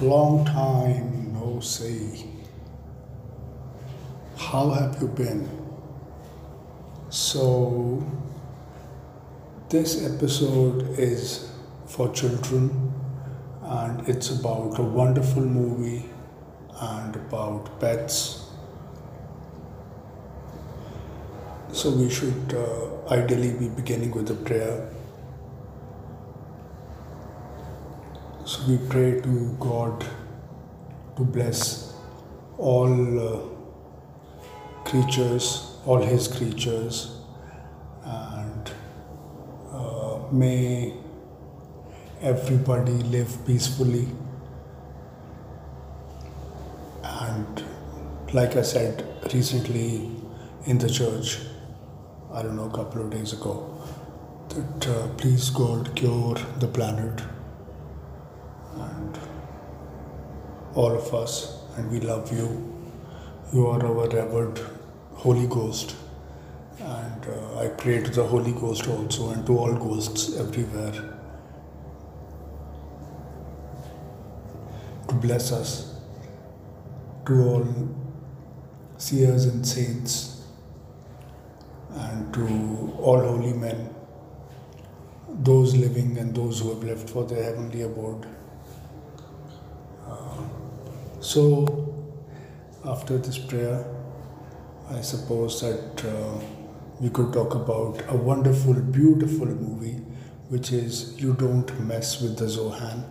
Long time no see. How have you been? So, this episode is for children and it's about a wonderful movie and about pets. So, we should uh, ideally be beginning with a prayer. We pray to God to bless all. Uh, creatures, all his creatures, and uh, may everybody live peacefully. And like I said recently in the church, I don't know, a couple of days ago, that uh, please God cure the planet and all of us, and we love you. You are our revered Holy Ghost. And uh, I pray to the Holy Ghost also and to all ghosts everywhere to bless us, to all seers and saints, and to all holy men, those living and those who have left for their heavenly abode. Uh, so, after this prayer, I suppose that uh, we could talk about a wonderful, beautiful movie, which is You Don't Mess with the Zohan.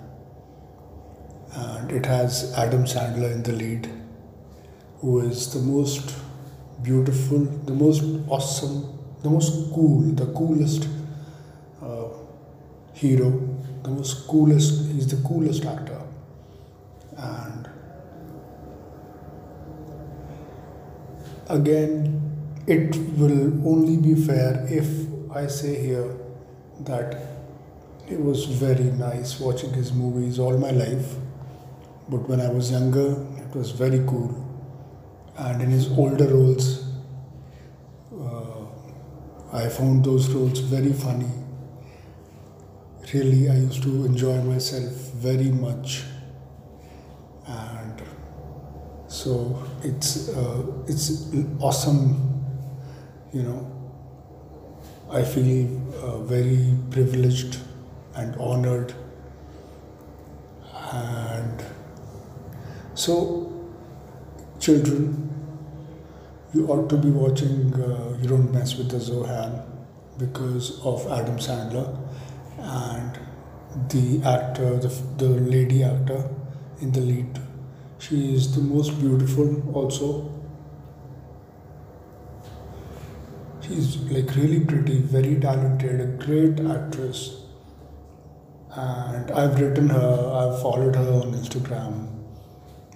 And it has Adam Sandler in the lead, who is the most beautiful, the most awesome, the most cool, the coolest uh, hero, the most coolest, he's the coolest actor. And again, it will only be fair if I say here that it was very nice watching his movies all my life. But when I was younger, it was very cool. And in his older roles, uh, I found those roles very funny. Really, I used to enjoy myself very much. And so it's uh, it's awesome, you know. I feel uh, very privileged and honored, and so children, you ought to be watching. Uh, you don't mess with the Zohan because of Adam Sandler and the actor, the, the lady actor in the lead she is the most beautiful also. She's like really pretty, very talented, a great actress. And I've written her, I've followed her on Instagram.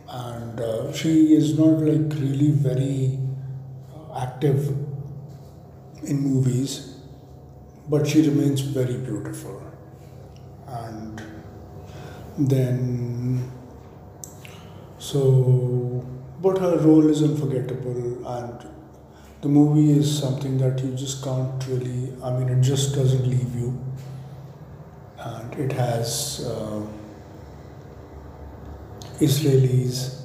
And uh, she is not like really very active in movies, but she remains very beautiful. And then so, but her role is unforgettable, and the movie is something that you just can't really, I mean, it just doesn't leave you. And it has uh, Israelis,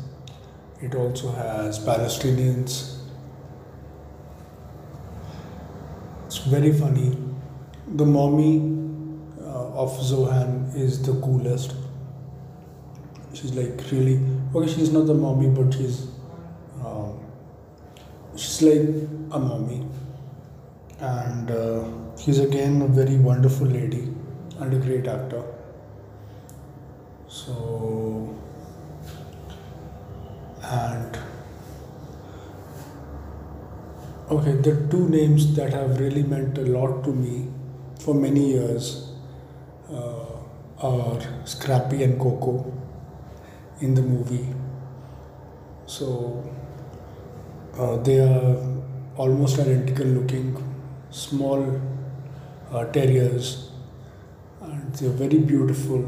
it also has Palestinians. It's very funny. The mommy uh, of Zohan is the coolest. She's like really? Okay, she's not the mommy, but she's um, she's like a mommy, and uh, she's again a very wonderful lady and a great actor. So and okay, the two names that have really meant a lot to me for many years uh, are Scrappy and Coco in the movie. So uh, they are almost identical looking, small uh, terriers, and they're very beautiful,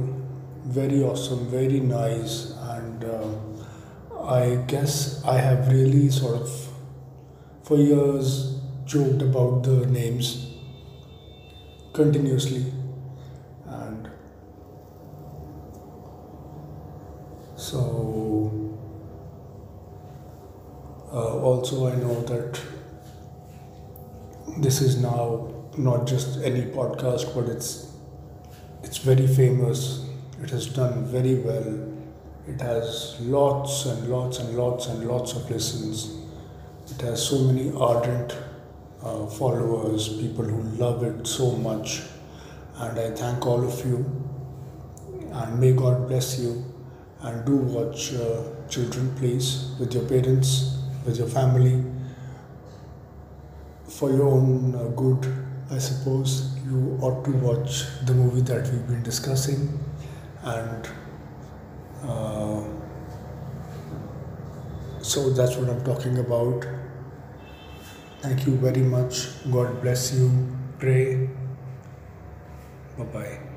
very awesome, very nice, and uh, I guess I have really sort of for years joked about the names continuously and So, uh, also, I know that this is now not just any podcast, but it's it's very famous. It has done very well. It has lots and lots and lots and lots of listens. It has so many ardent uh, followers, people who love it so much. And I thank all of you. And may God bless you. And do watch uh, children, please, with your parents, with your family, for your own uh, good. I suppose you ought to watch the movie that we've been discussing. And uh, so that's what I'm talking about. Thank you very much. God bless you. Pray. Bye bye.